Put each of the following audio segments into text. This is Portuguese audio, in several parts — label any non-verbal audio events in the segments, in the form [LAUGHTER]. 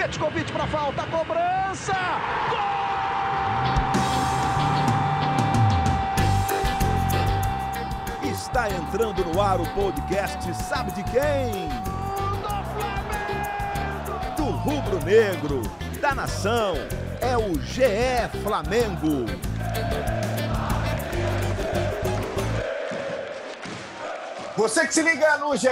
Petkovic para falta, cobrança! Gol! Está entrando no ar o podcast Sabe de quem? Do rubro negro, da nação, é o GE Flamengo. Você que se liga no GE,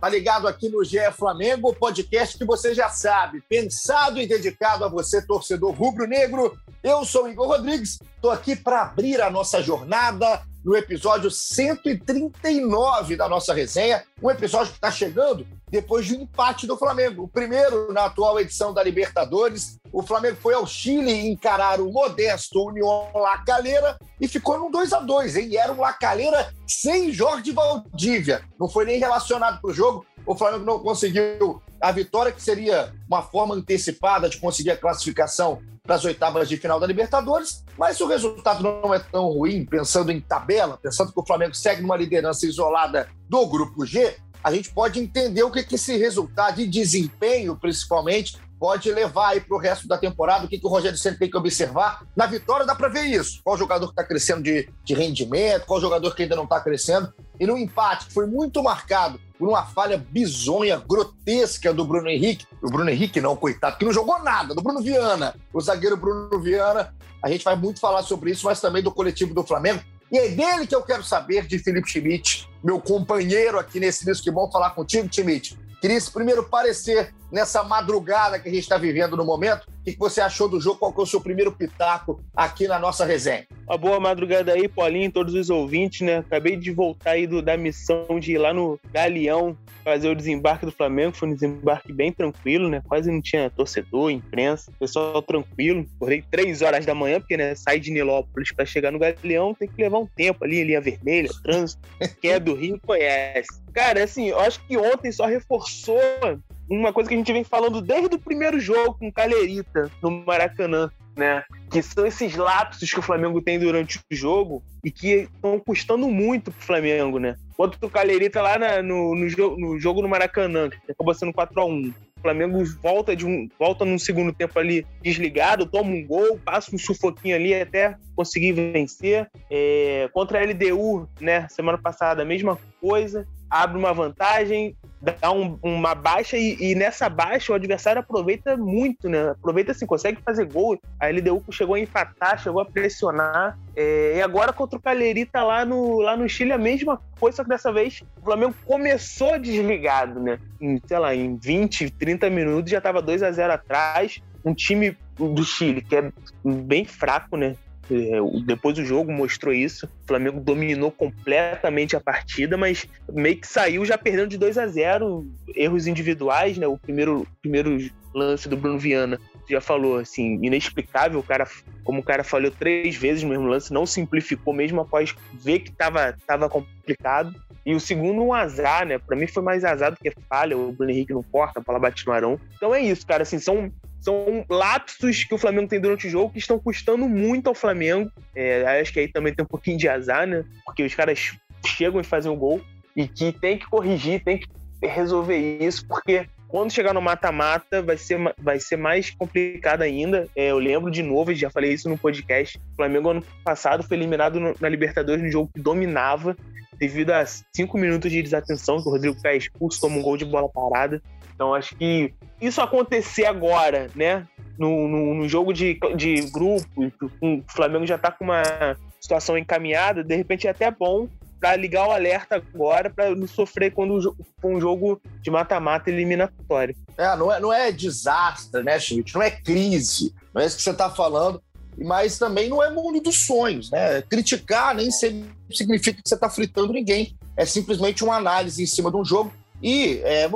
tá ligado aqui no GE Flamengo, podcast que você já sabe, pensado e dedicado a você, torcedor rubro-negro. Eu sou o Igor Rodrigues, tô aqui para abrir a nossa jornada no episódio 139 da nossa resenha, um episódio que está chegando depois de um empate do Flamengo, o primeiro na atual edição da Libertadores. O Flamengo foi ao Chile encarar o modesto União La Calera e ficou num 2 a 2 hein? E era um La Calera sem Jorge Valdívia. Não foi nem relacionado para o jogo. O Flamengo não conseguiu a vitória, que seria uma forma antecipada de conseguir a classificação para as oitavas de final da Libertadores, mas o resultado não é tão ruim, pensando em tabela, pensando que o Flamengo segue numa liderança isolada do Grupo G, a gente pode entender o que, que esse resultado de desempenho, principalmente, pode levar aí para o resto da temporada, o que, que o Rogério sempre tem que observar. Na vitória dá para ver isso. Qual jogador que está crescendo de, de rendimento, qual jogador que ainda não está crescendo. E no empate, que foi muito marcado por uma falha bizonha, grotesca do Bruno Henrique. O Bruno Henrique não, coitado, que não jogou nada, do Bruno Viana. O zagueiro Bruno Viana. A gente vai muito falar sobre isso, mas também do coletivo do Flamengo. E é dele que eu quero saber, de Felipe Schmidt, meu companheiro aqui nesse início. Que bom falar contigo, Schmidt. Queria esse primeiro parecer nessa madrugada que a gente está vivendo no momento. O que você achou do jogo? Qual que é o seu primeiro pitaco aqui na nossa resenha? Uma boa madrugada aí, Paulinho, todos os ouvintes, né? Acabei de voltar aí do, da missão de ir lá no Galeão fazer o desembarque do Flamengo. Foi um desembarque bem tranquilo, né? Quase não tinha torcedor, imprensa, pessoal tranquilo. Acordei três horas da manhã, porque, né, sai de Nilópolis para chegar no Galeão tem que levar um tempo ali, linha vermelha, trânsito. Quem é do Rio conhece. Cara, assim, eu acho que ontem só reforçou uma coisa que a gente vem falando desde o primeiro jogo com Calherita no Maracanã, né? Que são esses lapsos que o Flamengo tem durante o jogo e que estão custando muito pro Flamengo, né? Quanto o Calherita lá na, no, no, jogo, no jogo no Maracanã, que acabou sendo 4 a 1 o Flamengo volta de um volta num segundo tempo ali desligado, toma um gol, passa um sufoquinho ali até conseguir vencer. É, contra a LDU, né? Semana passada, a mesma coisa abre uma vantagem, dá um, uma baixa e, e, nessa baixa o adversário aproveita muito, né? Aproveita assim, consegue fazer gol. A LDU chegou a empatar, chegou a pressionar. É, e agora contra o Calherita lá no, lá no Chile a mesma coisa, só que dessa vez o Flamengo começou desligado, né? Em, sei lá, em 20, 30 minutos já estava 2 a 0 atrás. Um time do Chile que é bem fraco, né? É, depois do jogo mostrou isso. O Flamengo dominou completamente a partida, mas meio que saiu já perdendo de 2 a 0 erros individuais, né? O primeiro, primeiro lance do Bruno Viana já falou, assim, inexplicável. O cara, como o cara falhou três vezes no mesmo lance, não simplificou mesmo após ver que tava, tava complicado. E o segundo, um azar, né? Pra mim foi mais azar do que falha. O Bruno Henrique não corta, a bola bate no Arão. Então é isso, cara. Assim, são são lapsos que o Flamengo tem durante o jogo que estão custando muito ao Flamengo. É, acho que aí também tem um pouquinho de azar, né? Porque os caras chegam e fazem um gol e que tem que corrigir, tem que resolver isso, porque quando chegar no mata-mata vai ser, vai ser mais complicado ainda. É, eu lembro de novo, já falei isso no podcast. O Flamengo ano passado foi eliminado no, na Libertadores no jogo que dominava, devido a cinco minutos de desatenção, que o Rodrigo Pé expulso, toma um gol de bola parada. Então acho que isso acontecer agora, né? No, no, no jogo de, de grupo, o Flamengo já tá com uma situação encaminhada, de repente é até bom para ligar o alerta agora para não sofrer quando um jogo de mata-mata eliminatório. É, não é, não é desastre, né, Schmidt? Não é crise, não é isso que você está falando, mas também não é mundo dos sonhos, né? Criticar nem significa que você está fritando ninguém, é simplesmente uma análise em cima de um jogo. E é,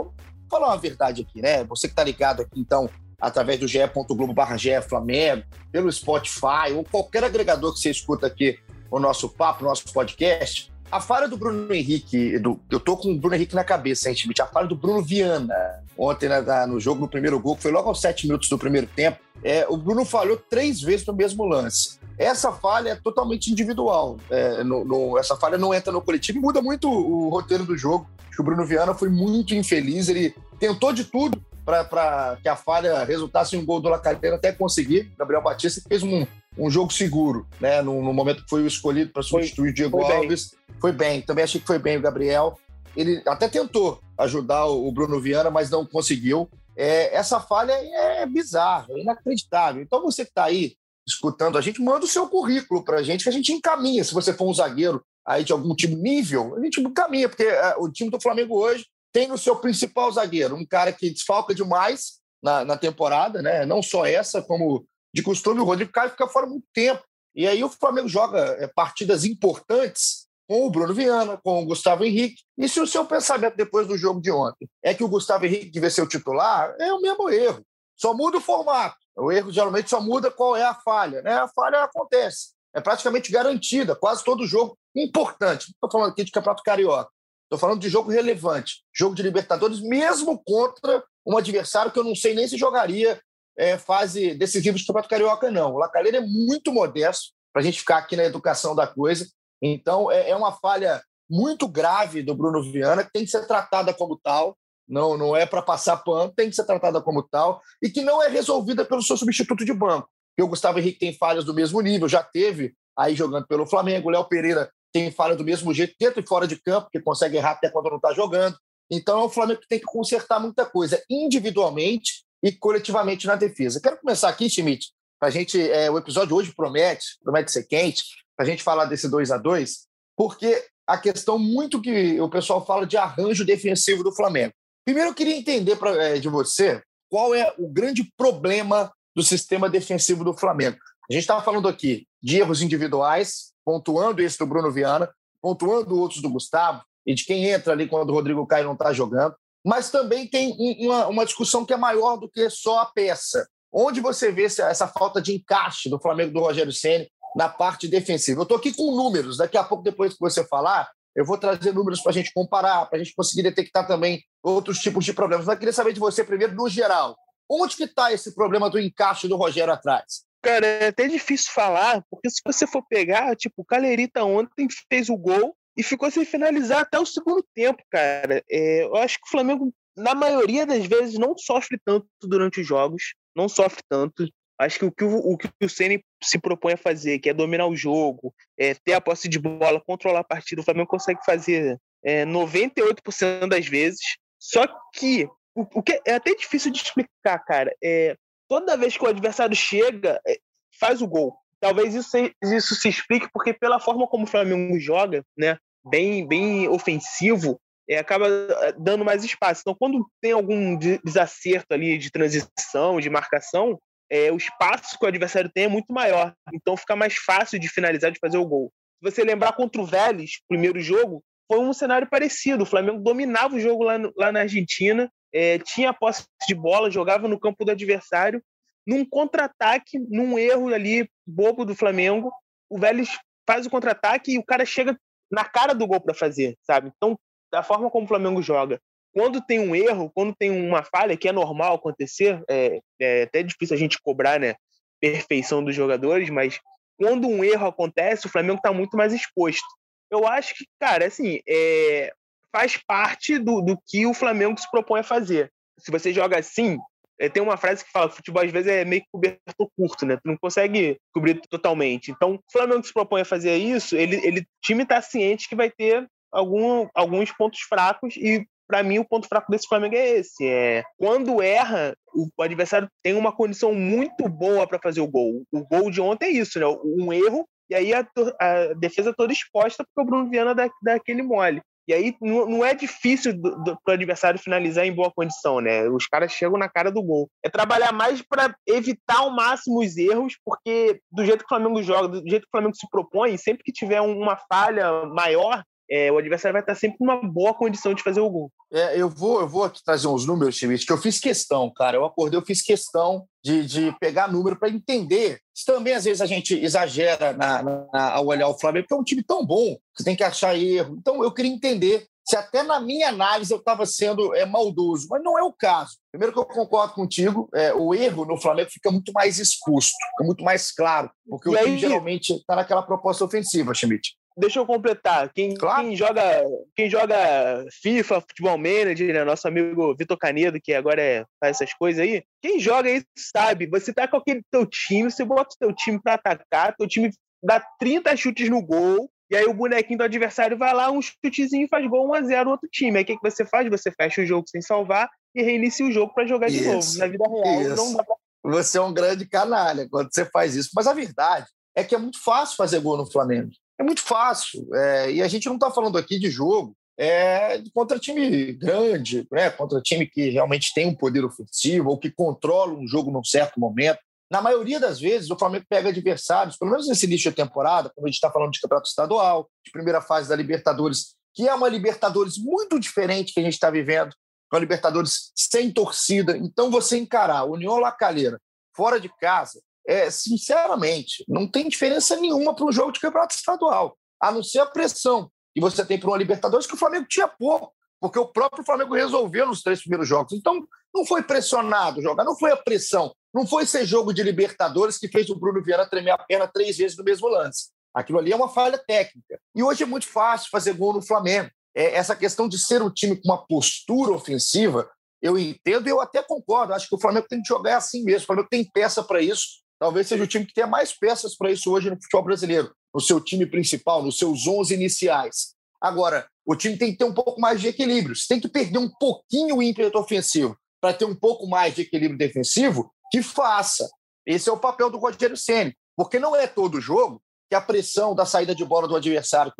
falar uma verdade aqui, né? Você que está ligado aqui, então, através do ge.globo barra Flamengo, pelo Spotify, ou qualquer agregador que você escuta aqui o nosso papo, o nosso podcast, a falha do Bruno Henrique, do, eu tô com o Bruno Henrique na cabeça, hein, Schmidt? A falha do Bruno Viana, ontem na, no jogo, no primeiro gol, que foi logo aos sete minutos do primeiro tempo, é, o Bruno falhou três vezes no mesmo lance. Essa falha é totalmente individual. É, no, no, essa falha não entra no coletivo e muda muito o, o roteiro do jogo. Acho que o Bruno Viana foi muito infeliz, ele tentou de tudo, para que a falha resultasse em um gol do Lacalheira até conseguir. Gabriel Batista fez um, um jogo seguro, né? No, no momento que foi o escolhido para substituir o Diego foi Alves. Bem. Foi bem. Também achei que foi bem o Gabriel. Ele até tentou ajudar o Bruno Viana, mas não conseguiu. É, essa falha é bizarra, é inacreditável. Então você que está aí escutando a gente, manda o seu currículo para a gente, que a gente encaminha. Se você for um zagueiro aí de algum time nível, a gente encaminha, porque é, o time do Flamengo hoje tem no seu principal zagueiro um cara que desfalca demais na, na temporada, né? não só essa, como de costume, o Rodrigo Caio fica fora muito tempo. E aí o Flamengo joga é, partidas importantes com o Bruno Viana, com o Gustavo Henrique. E se o seu pensamento depois do jogo de ontem é que o Gustavo Henrique devia ser o titular, é o mesmo erro. Só muda o formato. O erro geralmente só muda qual é a falha. Né? A falha acontece. É praticamente garantida, quase todo jogo importante. Estou falando aqui de Campeonato Carioca. Estou falando de jogo relevante, jogo de Libertadores, mesmo contra um adversário que eu não sei nem se jogaria é, fase decisiva de Campeonato Carioca, não. O Lacalheira é muito modesto para a gente ficar aqui na educação da coisa. Então, é, é, uma falha muito grave do Bruno Viana, que tem que ser tratada como tal. Não, não é para passar pano, tem que ser tratada como tal, e que não é resolvida pelo seu substituto de banco. Porque o Gustavo Henrique tem falhas do mesmo nível, já teve aí jogando pelo Flamengo. O Léo Pereira tem falha do mesmo jeito, dentro e fora de campo, que consegue errar até quando não está jogando. Então é um Flamengo que tem que consertar muita coisa, individualmente e coletivamente na defesa. Quero começar aqui, Schmidt, para a gente. É, o episódio hoje promete, promete ser quente, para a gente falar desse 2 a 2 porque a questão muito que o pessoal fala de arranjo defensivo do Flamengo. Primeiro, eu queria entender pra, é, de você qual é o grande problema do sistema defensivo do Flamengo. A gente estava falando aqui de erros individuais, pontuando esse do Bruno Viana, pontuando outros do Gustavo e de quem entra ali quando o Rodrigo Caio não está jogando. Mas também tem uma, uma discussão que é maior do que só a peça. Onde você vê essa falta de encaixe do Flamengo do Rogério Ceni na parte defensiva? Eu estou aqui com números. Daqui a pouco, depois que você falar, eu vou trazer números para a gente comparar, para a gente conseguir detectar também outros tipos de problemas. Mas eu queria saber de você primeiro, no geral. Onde que está esse problema do encaixe do Rogério atrás? Cara, é até difícil falar, porque se você for pegar, tipo, o Calerita ontem fez o gol e ficou sem finalizar até o segundo tempo, cara. É, eu acho que o Flamengo, na maioria das vezes, não sofre tanto durante os jogos, não sofre tanto. Acho que o que o, o, que o Ceni se propõe a fazer, que é dominar o jogo, é ter a posse de bola, controlar a partida, o Flamengo consegue fazer é, 98% das vezes. Só que o, o, que é até difícil de explicar, cara. É, toda vez que o adversário chega, é, faz o gol. Talvez isso, isso se explique porque pela forma como o Flamengo joga, né, bem, bem ofensivo, é, acaba é, dando mais espaço. Então, quando tem algum desacerto ali de transição, de marcação, é, o espaço que o adversário tem é muito maior. Então, fica mais fácil de finalizar, de fazer o gol. Se você lembrar contra o Vélez, primeiro jogo, foi um cenário parecido. O Flamengo dominava o jogo lá, no, lá na Argentina é, tinha posse de bola, jogava no campo do adversário. Num contra-ataque, num erro ali bobo do Flamengo, o Vélez faz o contra-ataque e o cara chega na cara do gol para fazer, sabe? Então, da forma como o Flamengo joga, quando tem um erro, quando tem uma falha, que é normal acontecer, é, é até difícil a gente cobrar, né? Perfeição dos jogadores, mas quando um erro acontece, o Flamengo está muito mais exposto. Eu acho que, cara, assim, é, faz parte do, do que o Flamengo se propõe a fazer. Se você joga assim, é, tem uma frase que fala futebol às vezes é meio que cobertor curto, né? Tu não consegue cobrir totalmente. Então, o Flamengo se propõe a fazer isso, ele, ele o time está ciente que vai ter algum, alguns pontos fracos e para mim o ponto fraco desse Flamengo é esse, é quando erra, o adversário tem uma condição muito boa para fazer o gol. O gol de ontem é isso, né? Um erro e aí a, a defesa toda exposta porque o Bruno Viana dá, dá aquele mole. E aí não é difícil do, pro adversário finalizar em boa condição, né? Os caras chegam na cara do gol. É trabalhar mais para evitar ao máximo os erros, porque do jeito que o Flamengo joga, do jeito que o Flamengo se propõe, sempre que tiver uma falha maior, é, o adversário vai estar sempre numa boa condição de fazer o gol. É, eu vou, eu vou aqui trazer uns números, Schmidt, que eu fiz questão, cara. Eu acordei, eu fiz questão de, de pegar número para entender. Também, às vezes, a gente exagera na, na, ao olhar o Flamengo, porque é um time tão bom que tem que achar erro. Então, eu queria entender se até na minha análise eu estava sendo é, maldoso, mas não é o caso. Primeiro que eu concordo contigo, é, o erro no Flamengo fica muito mais exposto, fica muito mais claro, porque e o aí... time geralmente está naquela proposta ofensiva, Schmidt. Deixa eu completar. Quem, claro. quem, joga, quem joga FIFA, Futebol Manager, né? Nosso amigo Vitor Canedo, que agora é, faz essas coisas aí. Quem joga isso sabe. Você tá com aquele teu time, você bota o teu time para atacar, teu time dá 30 chutes no gol, e aí o bonequinho do adversário vai lá, um chutezinho e faz gol 1x0 outro time. Aí o que, que você faz? Você fecha o jogo sem salvar e reinicia o jogo para jogar isso, de novo. Na vida real, isso. não dá pra... Você é um grande canalha quando você faz isso. Mas a verdade é que é muito fácil fazer gol no Flamengo. É muito fácil. É, e a gente não está falando aqui de jogo é, contra time grande, né? contra time que realmente tem um poder ofensivo ou que controla um jogo num certo momento. Na maioria das vezes, o Flamengo pega adversários, pelo menos nesse início de temporada, quando a gente está falando de campeonato estadual, de primeira fase da Libertadores, que é uma Libertadores muito diferente que a gente está vivendo, uma Libertadores sem torcida. Então, você encarar União La Calera fora de casa, é, sinceramente, não tem diferença nenhuma para um jogo de campeonato estadual, a não ser a pressão que você tem para uma Libertadores, que o Flamengo tinha pouco, porque o próprio Flamengo resolveu nos três primeiros jogos. Então, não foi pressionado jogar, não foi a pressão, não foi ser jogo de Libertadores que fez o Bruno Vieira tremer a perna três vezes no mesmo lance. Aquilo ali é uma falha técnica. E hoje é muito fácil fazer gol no Flamengo. É, essa questão de ser um time com uma postura ofensiva, eu entendo e eu até concordo. Acho que o Flamengo tem que jogar assim mesmo. O Flamengo tem peça para isso talvez seja o time que tenha mais peças para isso hoje no futebol brasileiro, no seu time principal, nos seus 11 iniciais. Agora, o time tem que ter um pouco mais de equilíbrio. Você tem que perder um pouquinho o ímpeto ofensivo para ter um pouco mais de equilíbrio defensivo, que faça. Esse é o papel do Rogério Ceni, porque não é todo jogo que a pressão da saída de bola do adversário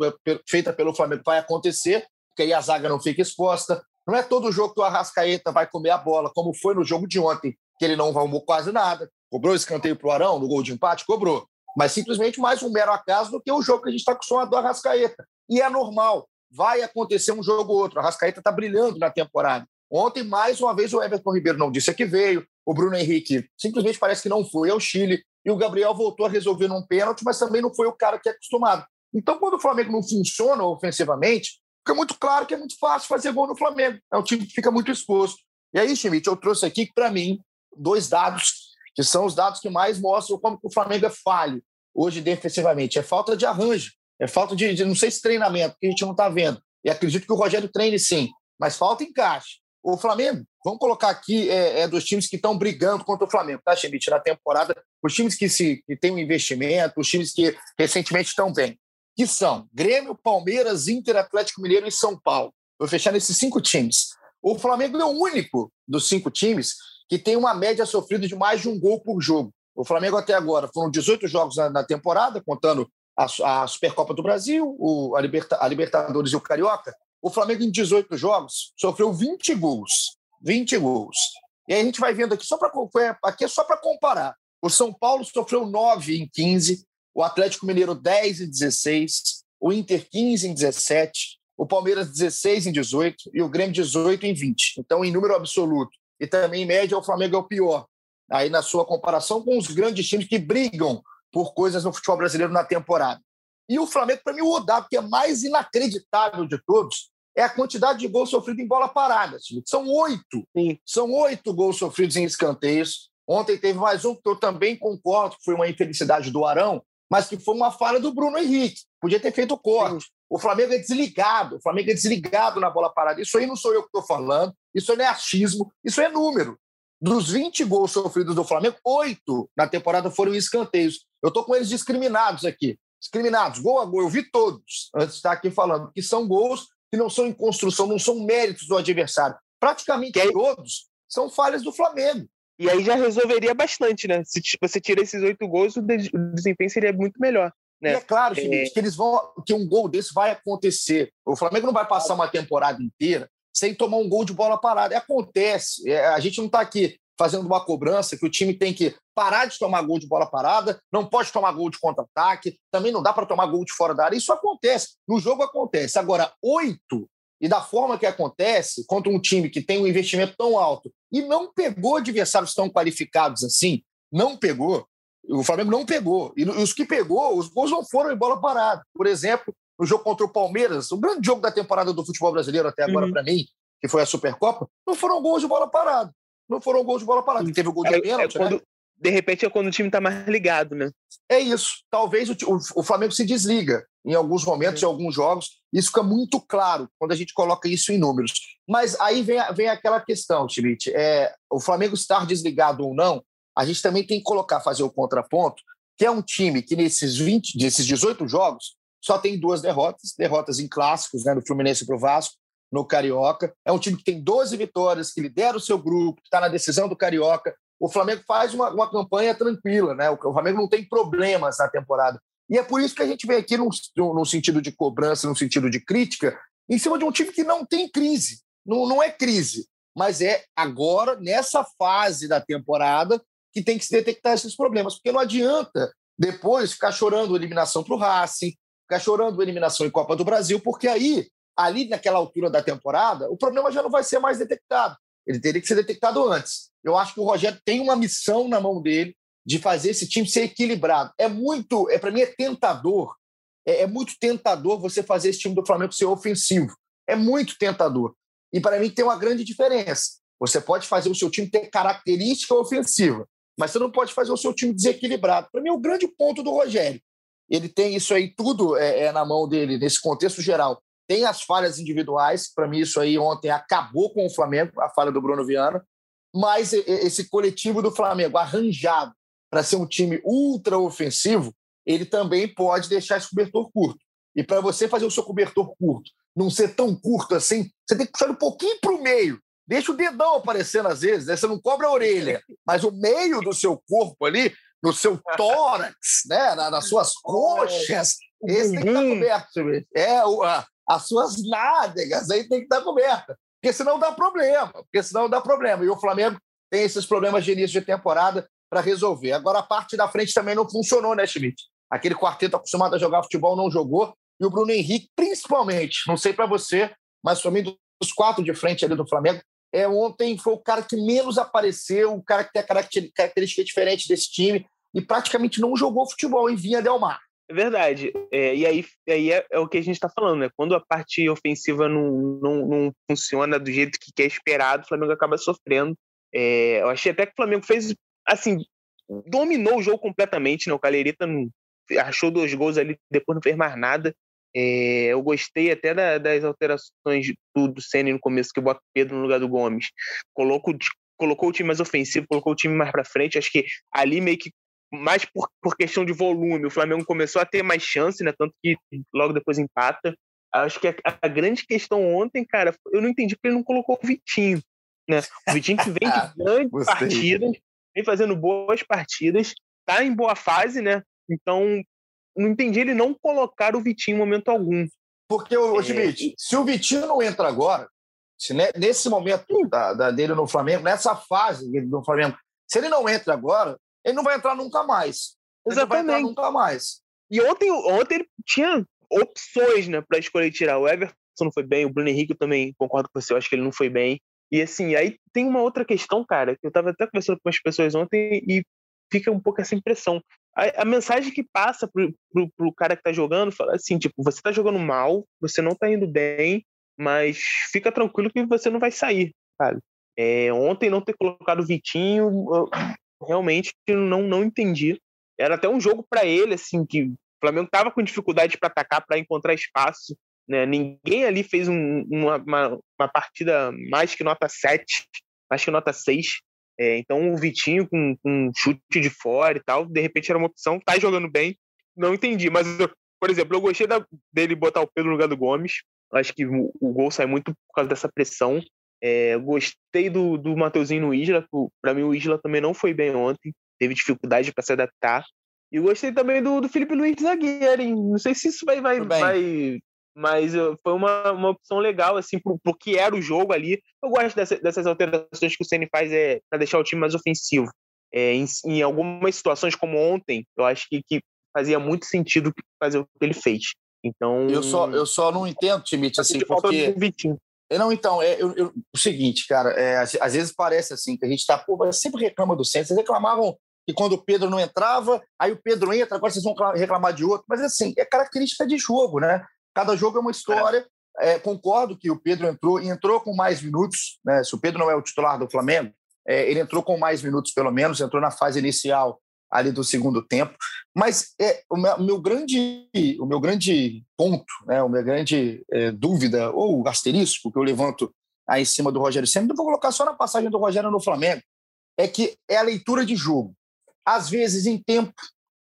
feita pelo Flamengo vai acontecer, porque aí a zaga não fica exposta. Não é todo jogo que o Arrascaeta vai comer a bola, como foi no jogo de ontem, que ele não arrumou quase nada. Cobrou escanteio para o Arão no gol de empate? Cobrou. Mas simplesmente mais um mero acaso do que o jogo que a gente está acostumado do Arrascaeta. E é normal. Vai acontecer um jogo ou outro. A Arrascaeta está brilhando na temporada. Ontem, mais uma vez, o Everton Ribeiro não disse que veio. O Bruno Henrique simplesmente parece que não foi ao Chile. E o Gabriel voltou a resolver num pênalti, mas também não foi o cara que é acostumado. Então, quando o Flamengo não funciona ofensivamente, fica muito claro que é muito fácil fazer gol no Flamengo. É um time que fica muito exposto. E aí, Schmidt, eu trouxe aqui, para mim, dois dados que são os dados que mais mostram como o Flamengo é falho hoje defensivamente. É falta de arranjo, é falta de, de não sei se treinamento, que a gente não está vendo. E acredito que o Rogério treine sim, mas falta encaixe. O Flamengo, vamos colocar aqui, é, é dos times que estão brigando contra o Flamengo, tá, Schmidt, na temporada, os times que, se, que têm um investimento, os times que recentemente estão bem, que são Grêmio, Palmeiras, Inter, Atlético Mineiro e São Paulo. Vou fechar nesses cinco times. O Flamengo é o único dos cinco times que tem uma média sofrida de mais de um gol por jogo. O Flamengo até agora foram 18 jogos na, temporada, contando a, Supercopa do Brasil, a, a Libertadores e o Carioca. O Flamengo, em 18 jogos, sofreu 20 gols. 20 gols. E aí a gente vai vendo aqui, só para aqui é só para comparar. O São Paulo sofreu 9 em 15, o Atlético Mineiro 10 em 16, o Inter 15 em 17, o Palmeiras 16 em 18 e o Grêmio 18 em 20. Então, em número absoluto, e também, em média, o Flamengo é o pior. Aí, na sua comparação com os grandes times que brigam por coisas no futebol brasileiro na temporada. E o Flamengo, para mim, o dado que é mais inacreditável de todos é a quantidade de gols sofridos em bola parada. São oito. Sim. São oito gols sofridos em escanteios. Ontem teve mais um que eu também concordo que foi uma infelicidade do Arão, mas que foi uma falha do Bruno Henrique. Podia ter feito o corte. Sim. O Flamengo é desligado, o Flamengo é desligado na bola parada. Isso aí não sou eu que estou falando, isso não é achismo, isso é número. Dos 20 gols sofridos do Flamengo, oito na temporada foram escanteios. Eu estou com eles discriminados aqui. Discriminados, gol a gol. Eu vi todos antes de estar aqui falando, que são gols que não são em construção, não são méritos do adversário. Praticamente aí... todos são falhas do Flamengo. E aí já resolveria bastante, né? Se você tira esses oito gols, o desempenho seria muito melhor. Né? E é claro, Felipe, é... que eles vão que um gol desse vai acontecer. O Flamengo não vai passar uma temporada inteira sem tomar um gol de bola parada. Acontece. É, a gente não está aqui fazendo uma cobrança que o time tem que parar de tomar gol de bola parada, não pode tomar gol de contra-ataque, também não dá para tomar gol de fora da área. Isso acontece. No jogo acontece. Agora, oito, e da forma que acontece, contra um time que tem um investimento tão alto e não pegou adversários tão qualificados assim, não pegou, o Flamengo não pegou. E os que pegou, os gols não foram em bola parada. Por exemplo, no jogo contra o Palmeiras, o grande jogo da temporada do futebol brasileiro até agora uhum. para mim, que foi a Supercopa, não foram gols de bola parada. Não foram gols de bola parada. Teve o gol de é, pênalti, é quando, né? De repente é quando o time está mais ligado, né? É isso. Talvez o, o, o, Flamengo se desliga. em alguns momentos, em alguns jogos. Isso fica muito claro quando a gente coloca isso em números. Mas aí vem, vem aquela questão, Schmidt. É, o Flamengo estar desligado ou não, a gente também tem que colocar, fazer o contraponto, que é um time que nesses 20, desses 18 jogos, só tem duas derrotas, derrotas em clássicos, né, no Fluminense para o Vasco, no Carioca. É um time que tem 12 vitórias, que lidera o seu grupo, que está na decisão do Carioca. O Flamengo faz uma, uma campanha tranquila, né? O, Flamengo não tem problemas na temporada. E é por isso que a gente vem aqui no, no sentido de cobrança, no sentido de crítica, em cima de um time que não tem crise. Não, não é crise, mas é agora, nessa fase da temporada, que tem que se detectar esses problemas. Porque não adianta depois ficar chorando eliminação para o Racing, ficar chorando eliminação em Copa do Brasil, porque aí, ali naquela altura da temporada, o problema já não vai ser mais detectado. Ele teria que ser detectado antes. Eu acho que o Rogério tem uma missão na mão dele de fazer esse time ser equilibrado. É muito, é para mim é tentador, é, é, muito tentador você fazer esse time do Flamengo ser ofensivo. É muito tentador. E para mim tem uma grande diferença. Você pode fazer o seu time ter característica ofensiva, mas você não pode fazer o seu time desequilibrado. Para mim é o grande ponto do Rogério. Ele tem isso aí tudo é, é na mão dele nesse contexto geral. Tem as falhas individuais, para mim isso aí ontem acabou com o Flamengo, a falha do Bruno Viana, mas esse coletivo do Flamengo arranjado para ser um time ultra ofensivo, ele também pode deixar esse cobertor curto. E para você fazer o seu cobertor curto, não ser tão curto assim, você tem que puxar um pouquinho para o meio. Deixa o dedão aparecendo às vezes, né? você não cobra a orelha, mas o meio do seu corpo ali, no seu tórax, né? nas suas [LAUGHS] coxas, esse tem que estar tá coberto. É, a, as suas nádegas aí tem que estar tá coberta. Porque senão dá problema. Porque senão dá problema. E o Flamengo tem esses problemas de início de temporada para resolver. Agora, a parte da frente também não funcionou, né, Schmidt? Aquele quarteto acostumado a jogar futebol não jogou. E o Bruno Henrique, principalmente, não sei para você, mas para mim, dos quatro de frente ali do Flamengo, é, ontem foi o cara que menos apareceu, o cara que tem a característica diferente desse time e praticamente não jogou futebol em Vinha Del Mar. É verdade. É, e aí, aí é, é, o que a gente está falando, né? Quando a parte ofensiva não, não, não, funciona do jeito que é esperado, o Flamengo acaba sofrendo. É, eu achei até que o Flamengo fez, assim, dominou o jogo completamente, né? O Calerita não, achou dois gols ali, depois não fez mais nada. É, eu gostei até da, das alterações do, do Senna no começo, que bota o Pedro no lugar do Gomes. Colocou, colocou o time mais ofensivo, colocou o time mais para frente. Acho que ali meio que mais por, por questão de volume, o Flamengo começou a ter mais chance, né? Tanto que logo depois empata. Acho que a, a grande questão ontem, cara, eu não entendi porque ele não colocou o Vitinho. Né? O Vitinho que vem de [LAUGHS] ah, grandes partidas, vem fazendo boas partidas, tá em boa fase, né? Então, não entendi ele não colocar o Vitinho em momento algum. Porque, o é... Schmidt, se o Vitinho não entra agora, se nesse momento da, da, dele no Flamengo, nessa fase dele no Flamengo, se ele não entra agora, ele não vai entrar nunca mais. Ele Exatamente. não vai entrar nunca mais. E ontem, ontem ele tinha opções né, para escolher tirar. O Everton não foi bem, o Bruno Henrique eu também concordo com você, eu acho que ele não foi bem. E assim, aí tem uma outra questão, cara, que eu estava até conversando com as pessoas ontem e fica um pouco essa impressão. A, a mensagem que passa pro, pro, pro, cara que tá jogando, fala assim, tipo, você tá jogando mal, você não tá indo bem, mas fica tranquilo que você não vai sair, sabe? É, ontem não ter colocado o Vitinho, realmente não, não entendi. Era até um jogo para ele, assim, que o Flamengo tava com dificuldade para atacar, para encontrar espaço. Né? Ninguém ali fez um, uma, uma, uma, partida mais que nota 7, mais que nota 6. É, então o Vitinho com, com chute de fora e tal, de repente era uma opção, tá jogando bem. Não entendi, mas, por exemplo, eu gostei da, dele botar o Pedro no lugar do Gomes. Acho que o, o gol sai muito por causa dessa pressão. É, gostei do, do Mateuzinho no Isla. Para mim, o Isla também não foi bem ontem. Teve dificuldade para se adaptar. E gostei também do, do Felipe Luiz de zagueiro, hein? Não sei se isso vai. vai, vai mas foi uma, uma opção legal, assim, pro, pro que era o jogo ali. Eu gosto dessa, dessas alterações que o Ceni faz é, para deixar o time mais ofensivo. É, em, em, algumas situações, como ontem, eu acho que, que fazia muito sentido fazer o que ele fez. Então. Eu só, eu só não entendo, Timite, assim, porque. Não, então, é eu, eu, o seguinte, cara, é, às, às, vezes parece assim, que a gente tá, pô, sempre reclama do centro. Vocês reclamavam que quando o Pedro não entrava, aí o Pedro entra, agora vocês vão reclamar de outro. Mas assim, é característica de jogo, né? Cada jogo é uma história. É, concordo que o Pedro entrou e entrou com mais minutos, né? Se o Pedro não é o titular do Flamengo, é, ele entrou com mais minutos, pelo menos, entrou na fase inicial ali do segundo tempo. Mas é, o, meu, meu grande, o meu grande ponto, né, a minha grande é, dúvida, ou asterisco que eu levanto aí em cima do Rogério sempre, vou colocar só na passagem do Rogério no Flamengo, é que é a leitura de jogo. Às vezes, em tempo,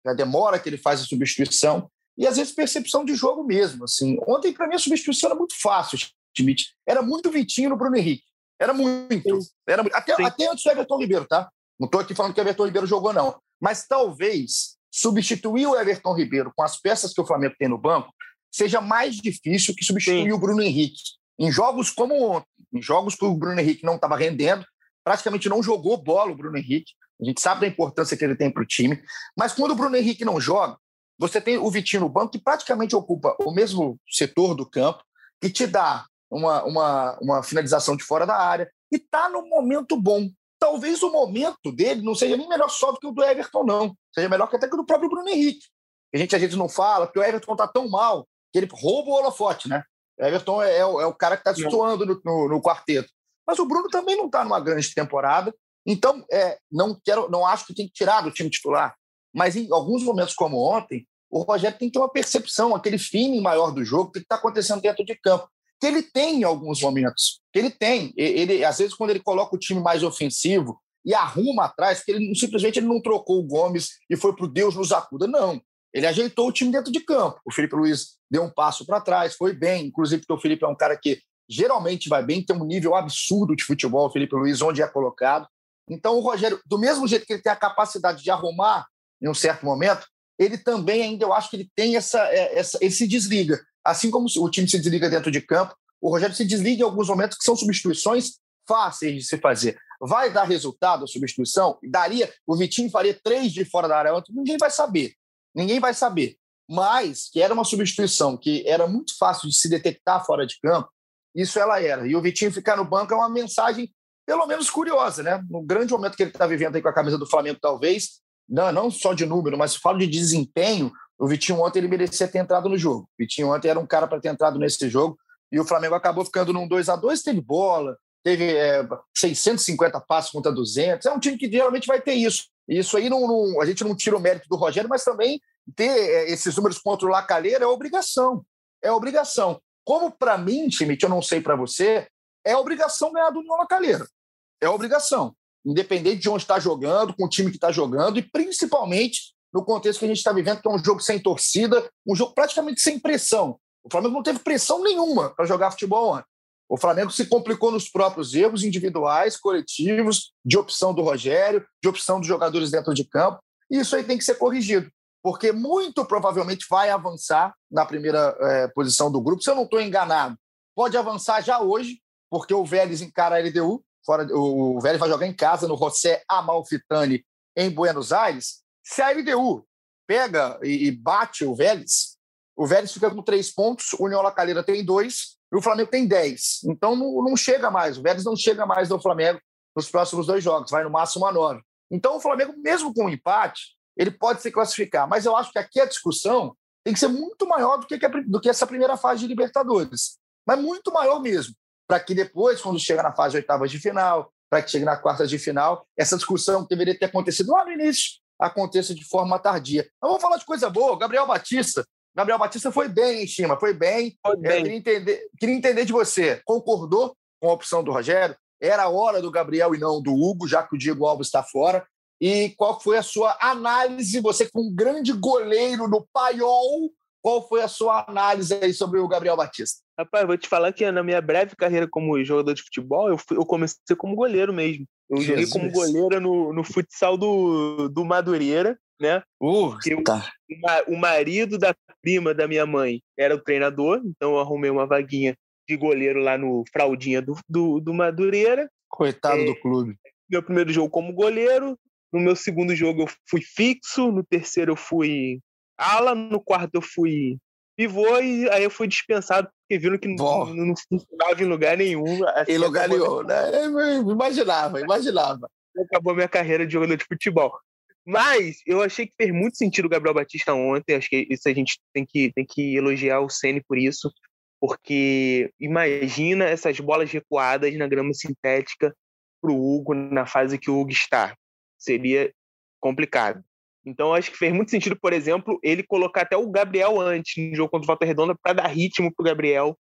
a demora que ele faz a substituição, e às vezes percepção de jogo mesmo. Assim. Ontem, para mim, a substituição era muito fácil, Schmidt. Era muito Vitinho no Bruno Henrique. Era muito. Era, até, até antes do Everton Ribeiro, tá? Não estou aqui falando que o Everton Ribeiro jogou, não. Mas talvez substituir o Everton Ribeiro com as peças que o Flamengo tem no banco seja mais difícil que substituir Sim. o Bruno Henrique. Em jogos como ontem, em jogos que o Bruno Henrique não estava rendendo, praticamente não jogou bola o Bruno Henrique. A gente sabe da importância que ele tem para o time. Mas quando o Bruno Henrique não joga, você tem o Vitinho no banco, que praticamente ocupa o mesmo setor do campo, que te dá uma, uma, uma finalização de fora da área, e está num momento bom. Talvez o momento dele não seja nem melhor só do que o do Everton, não. Seja melhor que até que o do próprio Bruno Henrique. A gente às vezes não fala, porque o Everton está tão mal que ele rouba o holofote, né? O Everton é, é, o, é o cara que está situando no, no, no, quarteto. Mas o Bruno também não está numa grande temporada. Então, é, não quero, não acho que tem que tirar do time titular. Mas em alguns momentos como ontem, o Rogério tem que ter uma percepção, aquele feeling maior do jogo, que está acontecendo dentro de campo. Que ele tem em alguns momentos. Que ele tem. Ele, às vezes, quando ele coloca o time mais ofensivo e arruma atrás, que ele simplesmente ele não trocou o Gomes e foi para o Deus nos acuda. Não. Ele ajeitou o time dentro de campo. O Felipe Luiz deu um passo para trás, foi bem, inclusive porque o Felipe é um cara que geralmente vai bem, tem um nível absurdo de futebol, o Felipe Luiz, onde é colocado. Então, o Rogério, do mesmo jeito que ele tem a capacidade de arrumar em um certo momento, ele também ainda, eu acho que ele tem essa, é, essa ele se desliga. Assim como o time se desliga dentro de campo, o Rogério se desliga em alguns momentos que são substituições fáceis de se fazer. Vai dar resultado a substituição? Daria, o Vitinho faria três de fora da área, ninguém vai saber. Ninguém vai saber. Mas que era uma substituição que era muito fácil de se detectar fora de campo, isso ela era. E o Vitinho ficar no banco é uma mensagem pelo menos curiosa, né? No grande momento que ele está vivendo aí com a camisa do Flamengo, talvez, não, não só de número, mas se falo de desempenho, o Vitinho ontem ele merecia ter entrado no jogo. O Vitinho ontem era um cara para ter entrado nesse jogo e o Flamengo acabou ficando num 2 a 2 teve bola, teve é, 650 passos contra 200. É um time que geralmente vai ter isso. Isso aí não, não, a gente não tira o mérito do Rogério, mas também ter é, esses números contra o Lacalheira é obrigação. É obrigação. Como para mim, Schmidt, eu não sei para você, é obrigação ganhar do Lacalheira. É obrigação. Independente de onde está jogando, com o time que está jogando, e principalmente no contexto que a gente está vivendo, que é um jogo sem torcida, um jogo praticamente sem pressão. O Flamengo não teve pressão nenhuma para jogar futebol ontem. O Flamengo se complicou nos próprios erros individuais, coletivos, de opção do Rogério, de opção dos jogadores dentro de campo. E isso aí tem que ser corrigido, porque muito provavelmente vai avançar na primeira é, posição do grupo. Se eu não estou enganado, pode avançar já hoje, porque o Vélez encara a LDU fora, o Vélez vai jogar em casa no José Amalfitani, em Buenos Aires. Se a LDU pega e, e bate o Vélez, o Vélez fica com três pontos, o União La Calera tem dois e o Flamengo tem dez. Então não, não chega mais, o Vélez não chega mais do Flamengo nos próximos dois jogos, vai no máximo a nove. Então o Flamengo, mesmo com um empate, ele pode se classificar. Mas eu acho que aqui a discussão tem que ser muito maior do que, do que essa primeira fase de Libertadores. Mas muito maior mesmo para que depois, quando chega na fase de oitavas de final, para que chegue na quarta de final, essa discussão que deveria ter acontecido lá no início aconteça de forma tardia. Mas vamos falar de coisa boa. Gabriel Batista. Gabriel Batista foi bem em cima, foi bem. Foi bem. Queria, entender, queria entender de você. Concordou com a opção do Rogério? Era a hora do Gabriel e não do Hugo, já que o Diego Alves está fora. E qual foi a sua análise? Você, com um grande goleiro no paiol, qual foi a sua análise aí sobre o Gabriel Batista? Rapaz, vou te falar que na minha breve carreira como jogador de futebol, eu, fui, eu comecei como goleiro mesmo. Eu Jesus. joguei como goleiro no, no futsal do, do Madureira, né? Uh, tá. o, o marido da prima da minha mãe era o treinador, então eu arrumei uma vaguinha de goleiro lá no Fraldinha do, do, do Madureira. Coitado é, do clube. Meu primeiro jogo como goleiro, no meu segundo jogo eu fui fixo, no terceiro eu fui ala, no quarto eu fui pivô e aí eu fui dispensado porque viram que não, não funcionava em lugar nenhum. Assim, em lugar nenhum, né? Imaginava, imaginava. Acabou minha carreira de jogador de futebol. Mas eu achei que fez muito sentido o Gabriel Batista ontem. Acho que isso a gente tem que, tem que elogiar o Ceni por isso. Porque imagina essas bolas recuadas na grama sintética para o Hugo na fase que o Hugo está. Seria complicado. Então, acho que fez muito sentido, por exemplo, ele colocar até o Gabriel antes no jogo contra o Volta Redonda para dar ritmo pro Gabriel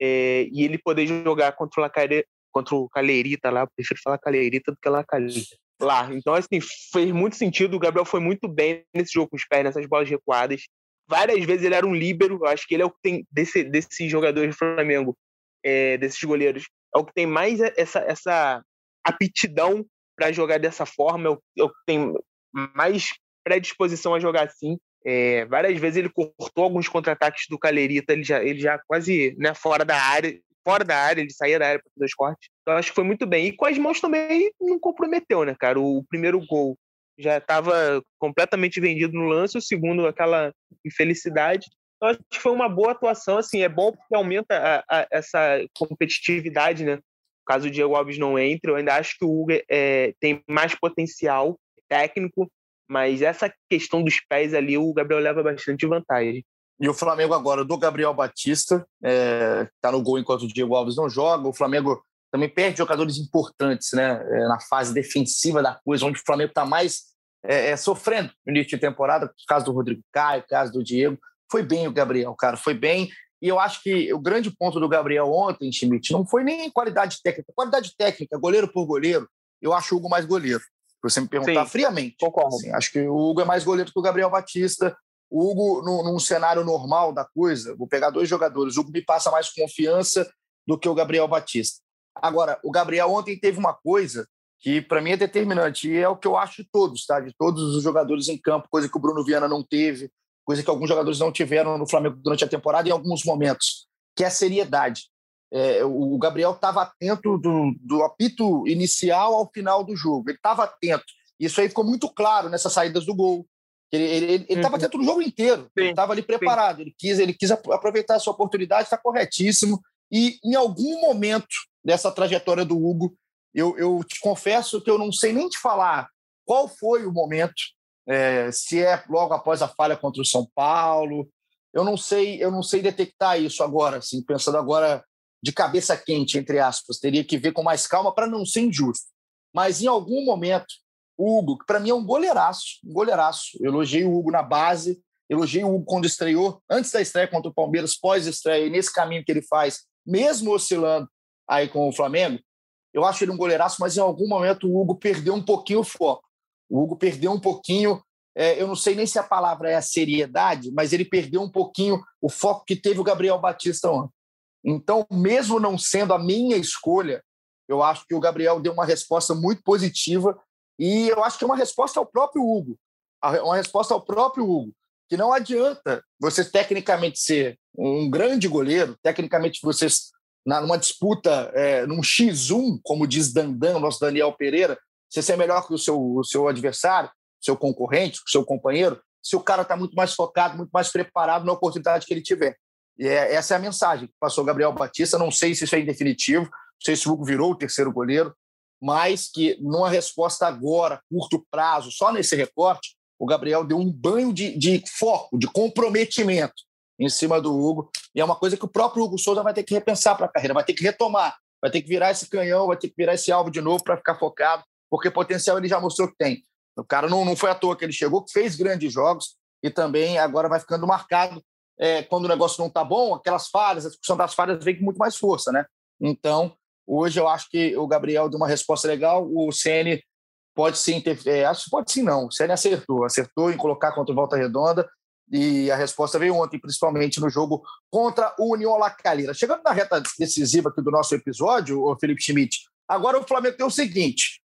é, e ele poder jogar contra o, Lacare, contra o Caleirita lá. Prefiro falar Caleirita do que Lacalita. Lá. Então, assim, fez muito sentido. O Gabriel foi muito bem nesse jogo com os pés, nessas bolas recuadas. Várias vezes ele era um líbero. Eu acho que ele é o que tem, desse, desses jogadores do Flamengo, é, desses goleiros, é o que tem mais essa, essa aptidão para jogar dessa forma, é o, é o que tem mais predisposição a jogar assim. É, várias vezes ele cortou alguns contra-ataques do Calerita, ele já, ele já quase né, fora da área, fora da área, ele saía da área para fazer os cortes. Então acho que foi muito bem. E com as mãos também não comprometeu, né, cara? O, primeiro gol já estava completamente vendido no lance, o segundo aquela infelicidade. Então acho que foi uma boa atuação, assim, é bom porque aumenta a, a, essa competitividade, né? Caso o Diego Alves não entre, eu ainda acho que o Hugo é, tem mais potencial técnico, mas essa questão dos pés ali, o Gabriel leva bastante vantagem. E o Flamengo agora do Gabriel Batista, é, tá no gol enquanto o Diego Alves não joga. O Flamengo também perde jogadores importantes né, é, na fase defensiva da coisa, onde o Flamengo está mais é, é, sofrendo no início de temporada, no caso do Rodrigo Caio, caso do Diego. Foi bem o Gabriel, cara, foi bem. E eu acho que o grande ponto do Gabriel ontem, Schmidt, não foi nem qualidade técnica. Qualidade técnica, goleiro por goleiro, eu acho o Hugo mais goleiro você me perguntar Sim, friamente. Concordo. Assim, acho que o Hugo é mais goleiro que o Gabriel Batista. O Hugo, num, num, cenário normal da coisa, vou pegar dois jogadores. O Hugo me passa mais confiança do que o Gabriel Batista. Agora, o Gabriel ontem teve uma coisa que para mim é determinante e é o que eu acho de todos, tá? De todos os jogadores em campo, coisa que o Bruno Viana não teve, coisa que alguns jogadores não tiveram no Flamengo durante a temporada em alguns momentos, que é a seriedade. É, o Gabriel estava atento do, do apito inicial ao final do jogo. Ele estava atento. Isso aí ficou muito claro nessas saídas do gol. Ele estava uhum. atento no jogo inteiro. Sim, ele estava ali preparado. Ele quis, ele quis aproveitar a sua oportunidade, está corretíssimo. E em algum momento dessa trajetória do Hugo, eu, eu te confesso que eu não sei nem te falar qual foi o momento, é, se é logo após a falha contra o São Paulo. Eu não sei, eu não sei detectar isso agora, assim, pensando agora de cabeça quente, entre aspas. Teria que ver com mais calma para não ser injusto. Mas em algum momento, o Hugo, que para mim é um goleiraço, um goleiraço. Eu elogiei o Hugo na base, elogiei o Hugo quando estreou, antes da estreia contra o Palmeiras, pós-estreia, e nesse caminho que ele faz, mesmo oscilando aí com o Flamengo, eu acho ele um goleiraço, mas em algum momento o Hugo perdeu um pouquinho o foco. O Hugo perdeu um pouquinho, é, eu não sei nem se a palavra é a seriedade, mas ele perdeu um pouquinho o foco que teve o Gabriel Batista ontem. Então, mesmo não sendo a minha escolha, eu acho que o Gabriel deu uma resposta muito positiva e eu acho que é uma resposta ao próprio Hugo, uma resposta ao próprio Hugo, que não adianta você tecnicamente ser um grande goleiro, tecnicamente você numa disputa, é, num X1, como diz Dandan, nosso Daniel Pereira, você ser melhor que o seu, o seu adversário, seu concorrente, seu companheiro, se o cara está muito mais focado, muito mais preparado na oportunidade que ele tiver. E é, essa é a mensagem que passou Gabriel Batista. Não sei se isso é em definitivo, não sei se o Hugo virou o terceiro goleiro, mas que numa resposta agora, curto prazo, só nesse recorte, o Gabriel deu um banho de, de foco, de comprometimento em cima do Hugo. E é uma coisa que o próprio Hugo Souza vai ter que repensar para a carreira, vai ter que retomar, vai ter que virar esse canhão, vai ter que virar esse alvo de novo para ficar focado, porque potencial ele já mostrou que tem. O cara não, não foi à toa que ele chegou, fez grandes jogos e também agora vai ficando marcado é, quando o negócio não está bom, aquelas falhas, a discussão das falhas vem com muito mais força, né? Então, hoje eu acho que o Gabriel deu uma resposta legal, o CN pode sim ter, é, acho pode sim não, o CN acertou, acertou em colocar contra o Volta Redonda e a resposta veio ontem, principalmente no jogo contra o União La. Chegando na reta decisiva aqui do nosso episódio, o Felipe Schmidt, agora o Flamengo tem o seguinte,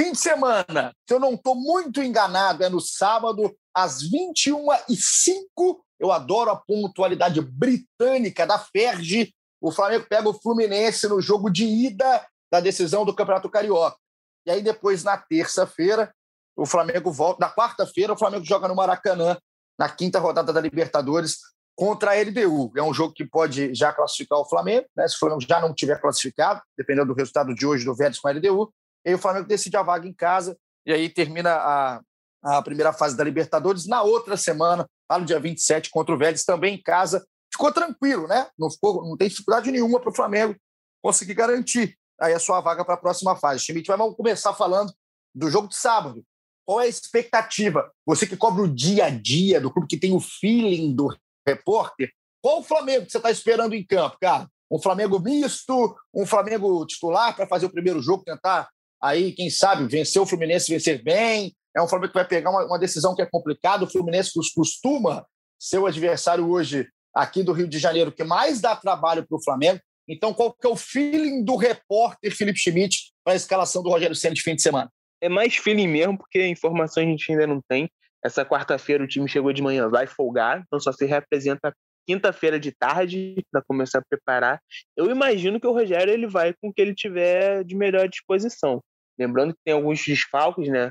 fim de semana, se eu não estou muito enganado, é no sábado, às 21h05, eu adoro a pontualidade britânica da Ferge. O Flamengo pega o Fluminense no jogo de ida da decisão do Campeonato Carioca. E aí depois, na terça-feira, o Flamengo volta. Na quarta-feira, o Flamengo joga no Maracanã, na quinta rodada da Libertadores, contra a LDU. É um jogo que pode já classificar o Flamengo, né? se o Flamengo já não tiver classificado, dependendo do resultado de hoje do Vélez com a LDU. E aí o Flamengo decide a vaga em casa, e aí termina a, a primeira fase da Libertadores. Na outra semana, lá no dia 27, contra o Vélez, também em casa. Ficou tranquilo, né? Não, ficou, não tem dificuldade nenhuma para o Flamengo conseguir garantir aí a sua vaga para a próxima fase. Schmidt, vamos começar falando do jogo de sábado qual é a expectativa? Você que cobra o dia a dia do clube, que tem o feeling do repórter, qual o Flamengo que você está esperando em campo, cara? Um Flamengo misto, um Flamengo titular para fazer o primeiro jogo, tentar aí, quem sabe, vencer o Fluminense, vencer bem. É um Flamengo que vai pegar uma, uma decisão que é complicada. O Fluminense costuma ser o adversário hoje aqui do Rio de Janeiro que mais dá trabalho para o Flamengo. Então, qual que é o feeling do repórter Felipe Schmidt para a escalação do Rogério Senna de fim de semana? É mais feeling mesmo, porque informações a gente ainda não tem. Essa quarta-feira o time chegou de manhã, vai folgar, então só se representa quinta-feira de tarde para começar a preparar. Eu imagino que o Rogério ele vai com o que ele tiver de melhor disposição. Lembrando que tem alguns desfalques, né?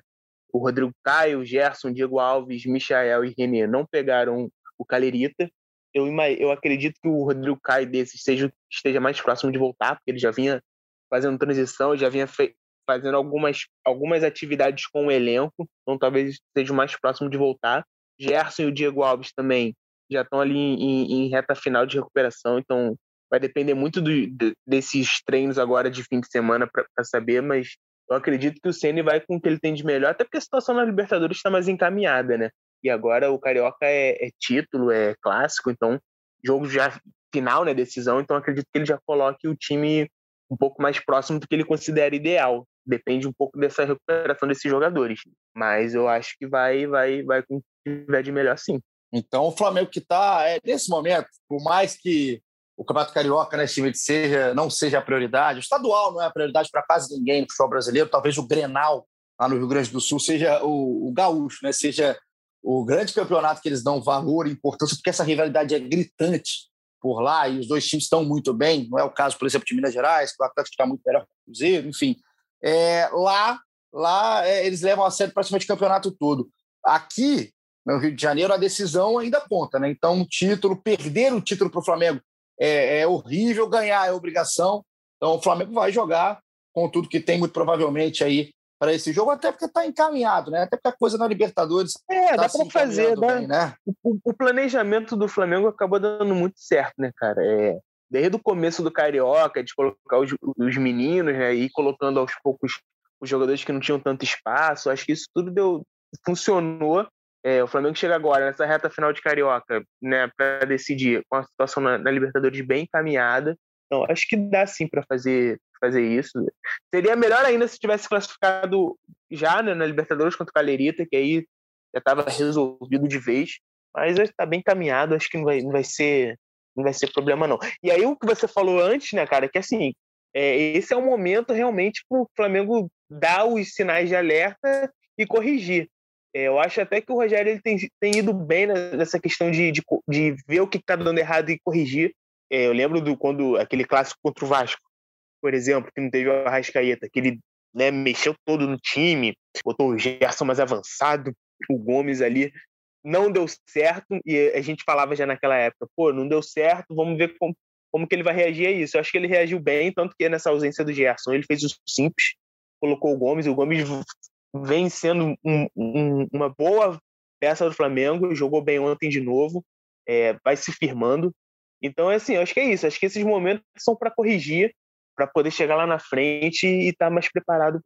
O Rodrigo Caio, Gerson, Diego Alves, Michael e Renê não pegaram o Calerita. Eu, eu acredito que o Rodrigo Caio desses seja, esteja mais próximo de voltar, porque ele já vinha fazendo transição, já vinha fazendo algumas, algumas atividades com o elenco, então talvez esteja mais próximo de voltar. Gerson e o Diego Alves também já estão ali em, em, reta final de recuperação, então vai depender muito do, de, desses treinos agora de fim de semana para saber, mas eu acredito que o Ceni vai com o que ele tem de melhor, até porque a situação na Libertadores está mais encaminhada, né? E agora o Carioca é, é, título, é clássico, então jogo já final, né? Decisão, então acredito que ele já coloque o time um pouco mais próximo do que ele considera ideal. Depende um pouco dessa recuperação desses jogadores, mas eu acho que vai, vai, vai com o que tiver de melhor, sim. Então, o Flamengo que está, é, nesse momento, por mais que o Campeonato Carioca, né, time seja, não seja a prioridade, o estadual não é a prioridade para quase ninguém no futebol brasileiro, talvez o Grenal, lá no Rio Grande do Sul, seja o, o gaúcho, né, seja o grande campeonato que eles dão valor e importância, porque essa rivalidade é gritante por lá e os dois times estão muito bem, não é o caso, por exemplo, de Minas Gerais, que o Atlético está muito melhor que o Cruzeiro, enfim. É, lá lá é, eles levam a sério praticamente o campeonato todo. Aqui, no Rio de Janeiro, a decisão ainda conta, né? Então, o título, perder o título para o Flamengo é, é, horrível, ganhar é obrigação. Então, o Flamengo vai jogar com tudo que tem, muito provavelmente, aí para esse jogo, até porque está encaminhado, né? Até porque a coisa na Libertadores. É, tá dá para fazer, dá... Bem, né? O, o, planejamento do Flamengo acabou dando muito certo, né, cara? É, desde o começo do Carioca, de colocar os, os meninos, né? E colocando aos poucos os jogadores que não tinham tanto espaço, acho que isso tudo deu, funcionou é, o Flamengo chega agora nessa reta final de Carioca, né, para decidir com a situação na, na, Libertadores bem encaminhada. Então, acho que dá sim para fazer fazer isso. Seria melhor ainda se tivesse classificado já né, na Libertadores contra o Calerita, que aí já estava resolvido de vez. Mas está bem encaminhado, acho que não vai, não vai ser não vai ser problema não. E aí o que você falou antes, né, cara, que assim, é, esse é o momento realmente para o Flamengo dar os sinais de alerta e corrigir. É, eu acho até que o Rogério ele tem, tem ido bem nessa questão de, de, de ver o que está dando errado e corrigir. É, eu lembro do quando aquele clássico contra o Vasco, por exemplo, que não teve o Arrascaeta, que ele né, mexeu todo no time, botou o Gerson mais avançado, o Gomes ali. Não deu certo, e a gente falava já naquela época, pô, não deu certo, vamos ver como, como que ele vai reagir a isso. Eu acho que ele reagiu bem, tanto que nessa ausência do Gerson, ele fez o simples, colocou o Gomes, o Gomes vem sendo um, um, uma boa peça do Flamengo, jogou bem ontem de novo, é, vai se firmando. Então, é assim, acho que é isso. Acho que esses momentos são para corrigir, para poder chegar lá na frente e estar tá mais preparado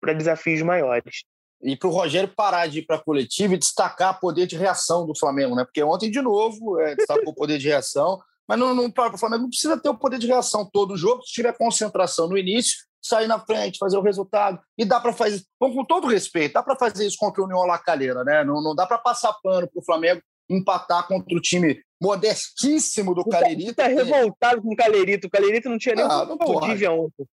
para desafios maiores. E para o Rogério parar de ir para a coletiva e destacar poder de reação do Flamengo, né? Porque ontem, de novo, é, destacou o poder de reação, mas não, não, o Flamengo não precisa ter o poder de reação todo o jogo. Se tiver concentração no início, sair na frente, fazer o resultado. E dá para fazer, com, com todo respeito, dá para fazer isso contra o União Lacalheira, né? Não, não dá para passar pano para o Flamengo empatar contra o time modestíssimo do Calerito. Tá revoltado com o Calerito. O Calerito não tinha nem ah, não pode. ontem.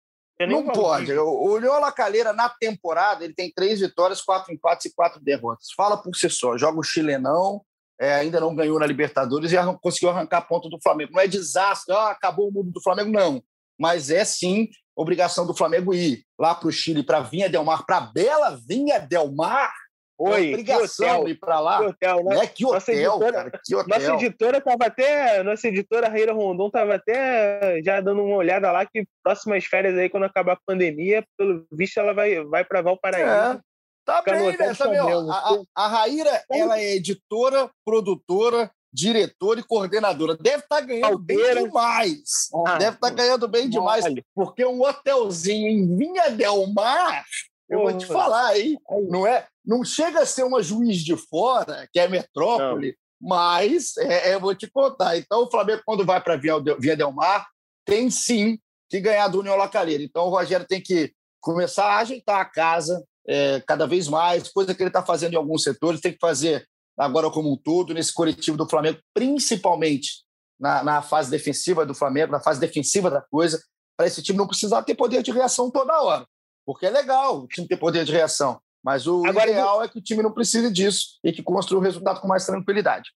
Não pode. O União Lacalheira, na temporada, ele tem três vitórias, quatro empates e quatro derrotas. Fala por si só. Joga o chilenão, é, ainda não ganhou na Libertadores e conseguiu arrancar ponto do Flamengo. Não é desastre, ah, acabou o mundo do Flamengo, não. Mas é sim obrigação do Flamengo ir lá para o Chile, para Vinha Del Mar, para Bela Vinha Del Mar. Oi, é obrigação ir para lá. Que hotel, né? É, que hotel, nossa editora, cara, que hotel. Nossa editora estava até, nossa editora Raíra Rondon estava até já dando uma olhada lá que próximas férias aí, quando acabar a pandemia, pelo visto ela vai, vai para Valparaíso. É. Tá bem, né? Sabe, ó, a, a, Raíra, ela é editora, produtora, diretora e coordenadora. Deve estar tá ganhando Caldeira. bem demais. Ah, Deve estar tá ganhando bem demais, porque um hotelzinho em Vinha Del Mar Eu vou te falar aí, não é? Não chega a ser uma juiz de fora, que é metrópole, não. mas é, é, eu vou te contar. Então, o Flamengo, quando vai para Via, Via Del Mar, tem sim que ganhar do União Lacalheira. Então, o Rogério tem que começar a ajeitar a casa é, cada vez mais, coisa que ele está fazendo em alguns setores, tem que fazer agora como um todo, nesse coletivo do Flamengo, principalmente na, na fase defensiva do Flamengo, na fase defensiva da coisa, para esse time não precisar ter poder de reação toda hora. Porque é legal o time ter poder de reação. Mas o Agora, ideal é que o time não precise disso e que construa o resultado com mais tranquilidade.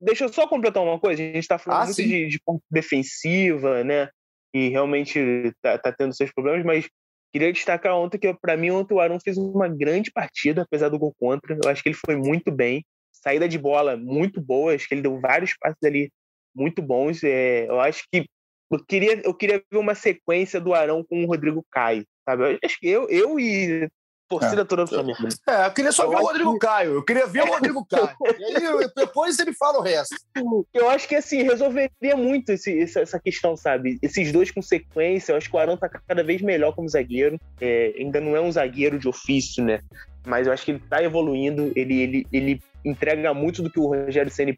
Deixa eu só completar uma coisa. A gente está falando ah, muito de, de defensiva, né? E realmente está tá tendo seus problemas, mas queria destacar ontem que, para mim, ontem o Arão fez uma grande partida, apesar do gol contra. Eu acho que ele foi muito bem. Saída de bola muito boa, acho que ele deu vários passes ali muito bons. É, eu acho que eu queria, eu queria ver uma sequência do Arão com o Rodrigo Caio, sabe? Eu, acho que eu, eu e torcida é. toda do Flamengo. É, eu queria só eu ver o Rodrigo que... Caio. Eu queria ver o Rodrigo [LAUGHS] Caio. E aí depois ele fala o resto. Eu acho que assim, resolveria muito esse, essa questão, sabe? Esses dois com sequência, eu acho que o Arão tá cada vez melhor como zagueiro. É, ainda não é um zagueiro de ofício, né? Mas eu acho que ele tá evoluindo, ele, ele, ele entrega muito do que o Rogério Ceni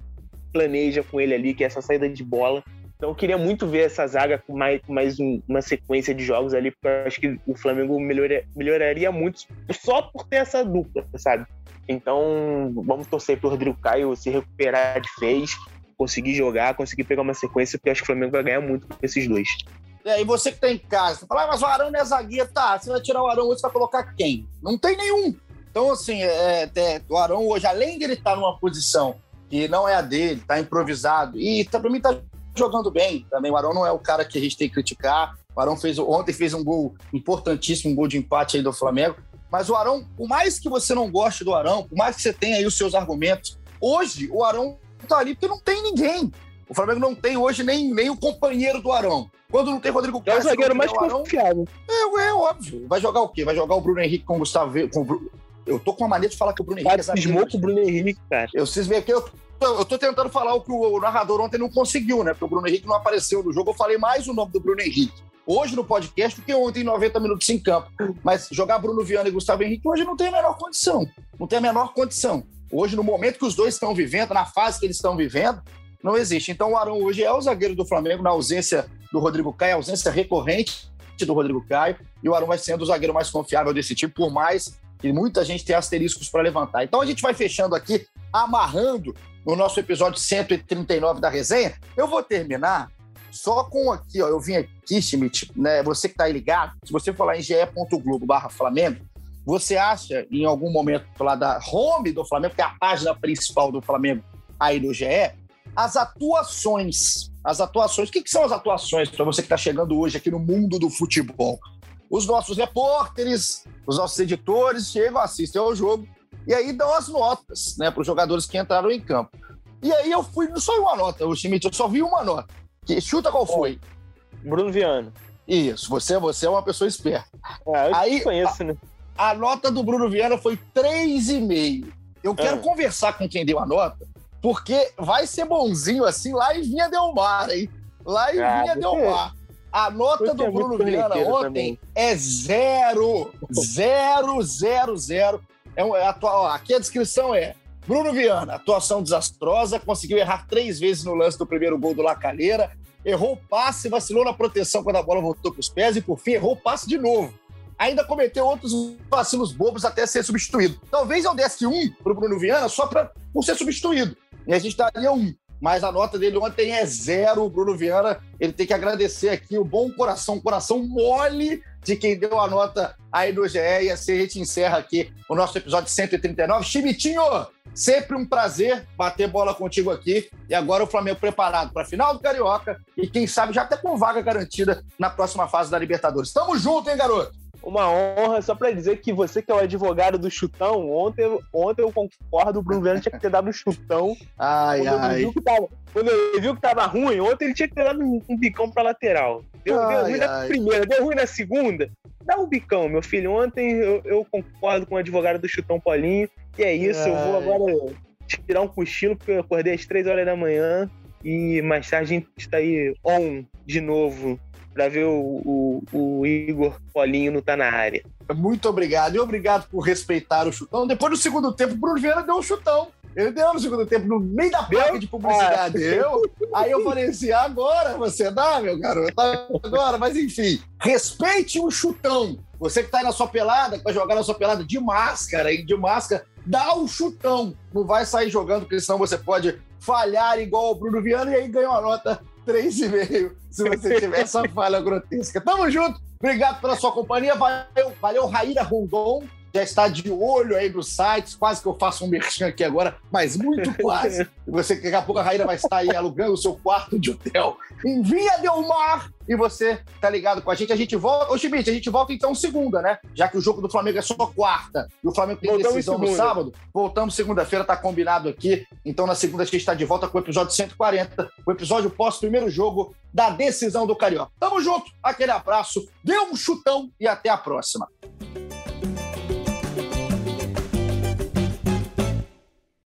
planeja com ele ali, que é essa saída de bola. Então eu queria muito ver essa zaga com mais, mais um, uma sequência de jogos ali, porque eu acho que o Flamengo melhoraria, muito só por ter essa dupla, sabe? Então vamos torcer pro Rodrigo Caio se recuperar de vez, conseguir jogar, conseguir pegar uma sequência, porque acho que o Flamengo vai ganhar muito com esses dois. É, e você que tá em casa, fala, ah, mas o Arão não é zagueiro, tá? Você vai tirar o Arão hoje, você vai colocar quem? Não tem nenhum. Então, assim, é, é, o Arão hoje, além de ele estar tá numa posição que não é a dele, tá improvisado, e tá, pra mim tá jogando bem também. O Arão não é o cara que a gente tem que criticar. O Arão fez, ontem fez um gol importantíssimo, um gol de empate aí do Flamengo. Mas o Arão, por mais que você não goste do Arão, por mais que você tenha aí os seus argumentos, hoje o Arão tá ali porque não tem ninguém. O Flamengo não tem hoje nem, nem o companheiro do Arão. Quando não tem Rodrigo Caio. É o zagueiro mais confiável. É, é, óbvio. Vai jogar o quê? Vai jogar o Bruno Henrique com o Gustavo. Com... Eu tô com uma mania de falar que o Bruno Henrique cara, é zagueiro. com o Bruno Henrique, cara. Eu, veem aqui, eu eu tô tentando falar o que o narrador ontem não conseguiu, né? Porque o Bruno Henrique não apareceu no jogo. Eu falei mais o nome do Bruno Henrique hoje no podcast do que ontem em 90 minutos em campo. Mas jogar Bruno Viana e Gustavo Henrique hoje não tem a menor condição. Não tem a menor condição. Hoje, no momento que os dois estão vivendo, na fase que eles estão vivendo, não existe. Então o Arão hoje é o zagueiro do Flamengo, na ausência do Rodrigo Caio, ausência recorrente do Rodrigo Caio, e o Arão vai sendo o zagueiro mais confiável desse time, por mais que muita gente tenha asteriscos para levantar. Então a gente vai fechando aqui, amarrando no nosso episódio 139 da resenha. Eu vou terminar só com aqui, ó. Eu vim aqui, Schmidt, né? Você que tá aí ligado, se você falar em ge.globo barra Flamengo, você acha em algum momento lá da home do Flamengo, que é a página principal do Flamengo aí no GE, as atuações. As atuações. O que, que são as atuações para você que está chegando hoje aqui no mundo do futebol? Os nossos repórteres, os nossos editores chegam, assistem ao jogo e aí dão as notas né, para os jogadores que entraram em campo. E aí eu fui, não só uma nota, o Schmidt, eu só vi uma nota. Que, chuta qual foi? Bruno Viana. Isso, você, você é uma pessoa esperta. Ah, eu aí, conheço, a, né? A nota do Bruno Viana foi 3,5. Eu quero ah. conversar com quem deu a nota, porque vai ser bonzinho assim lá em Vinha Del Mar, hein? Lá em ah, Vinha Del Mar. A nota do é Bruno Viana ontem também. é zero. Zero, zero, zero. É um, é atua... Aqui a descrição é: Bruno Viana, atuação desastrosa, conseguiu errar três vezes no lance do primeiro gol do Lacalheira, errou o passe, vacilou na proteção quando a bola voltou para os pés e, por fim, errou o passe de novo. Ainda cometeu outros vacilos bobos até ser substituído. Talvez eu desse um para o Bruno Viana só para por ser substituído. E a gente daria um mas a nota dele ontem é zero. O Bruno Viana, ele tem que agradecer aqui o bom coração, coração mole de quem deu a nota aí no GE. E assim a gente encerra aqui o nosso episódio 139. Chimitinho, sempre um prazer bater bola contigo aqui. E agora o Flamengo preparado para a final do Carioca e quem sabe já até com vaga garantida na próxima fase da Libertadores. Tamo junto, hein, garoto? uma honra, só para dizer que você que é o advogado do chutão, ontem, ontem eu concordo, o Bruno Viana tinha que ter dado um chutão. Ai, quando ai. Ele tava, quando ele viu que tava ruim, ontem ele tinha que ter dado um, um bicão pra lateral. Deu, ai, deu ruim ai. na primeira, deu ruim na segunda. Dá um bicão, meu filho. Ontem eu, eu concordo com o advogado do chutão Paulinho. E é isso, ai. eu vou agora tirar um cochilo, porque eu acordei às três horas da manhã. E mais tarde a gente tá aí on de novo para ver o, o, o, Igor Polinho não tá na área. Muito obrigado. E obrigado por respeitar o chutão. Depois do segundo tempo, o Bruno Vieira deu um chutão. Ele deu no segundo tempo, no meio da placa de publicidade. Deu. Aí eu falei assim: agora você dá, meu garoto. Agora, mas enfim, respeite o chutão. Você que tá aí na sua pelada, que vai jogar na sua pelada de máscara, e de máscara, dá o chutão. Não vai sair jogando, porque senão você pode falhar igual o Bruno Viana e aí ganha uma nota 3,5 se você tiver essa falha grotesca. Tamo junto. Obrigado pela sua companhia. Valeu, valeu Raíra Rondon já está de olho aí nos sites, quase que eu faço um merchan aqui agora, mas muito [LAUGHS] quase. Você daqui a pouco a Raíra vai estar aí alugando o seu quarto de hotel em Via Del Mar e você tá ligado com a gente. A gente volta. Ô, Schmidt, a gente volta então segunda, né? Já que o jogo do Flamengo é só quarta e o Flamengo tem Voltamos decisão no sábado. Voltamos segunda-feira, tá combinado aqui. Então na segunda a gente está de volta com o episódio 140, o episódio pós-primeiro jogo da decisão do Carioca. Tamo junto, aquele abraço, dê um chutão e até a próxima.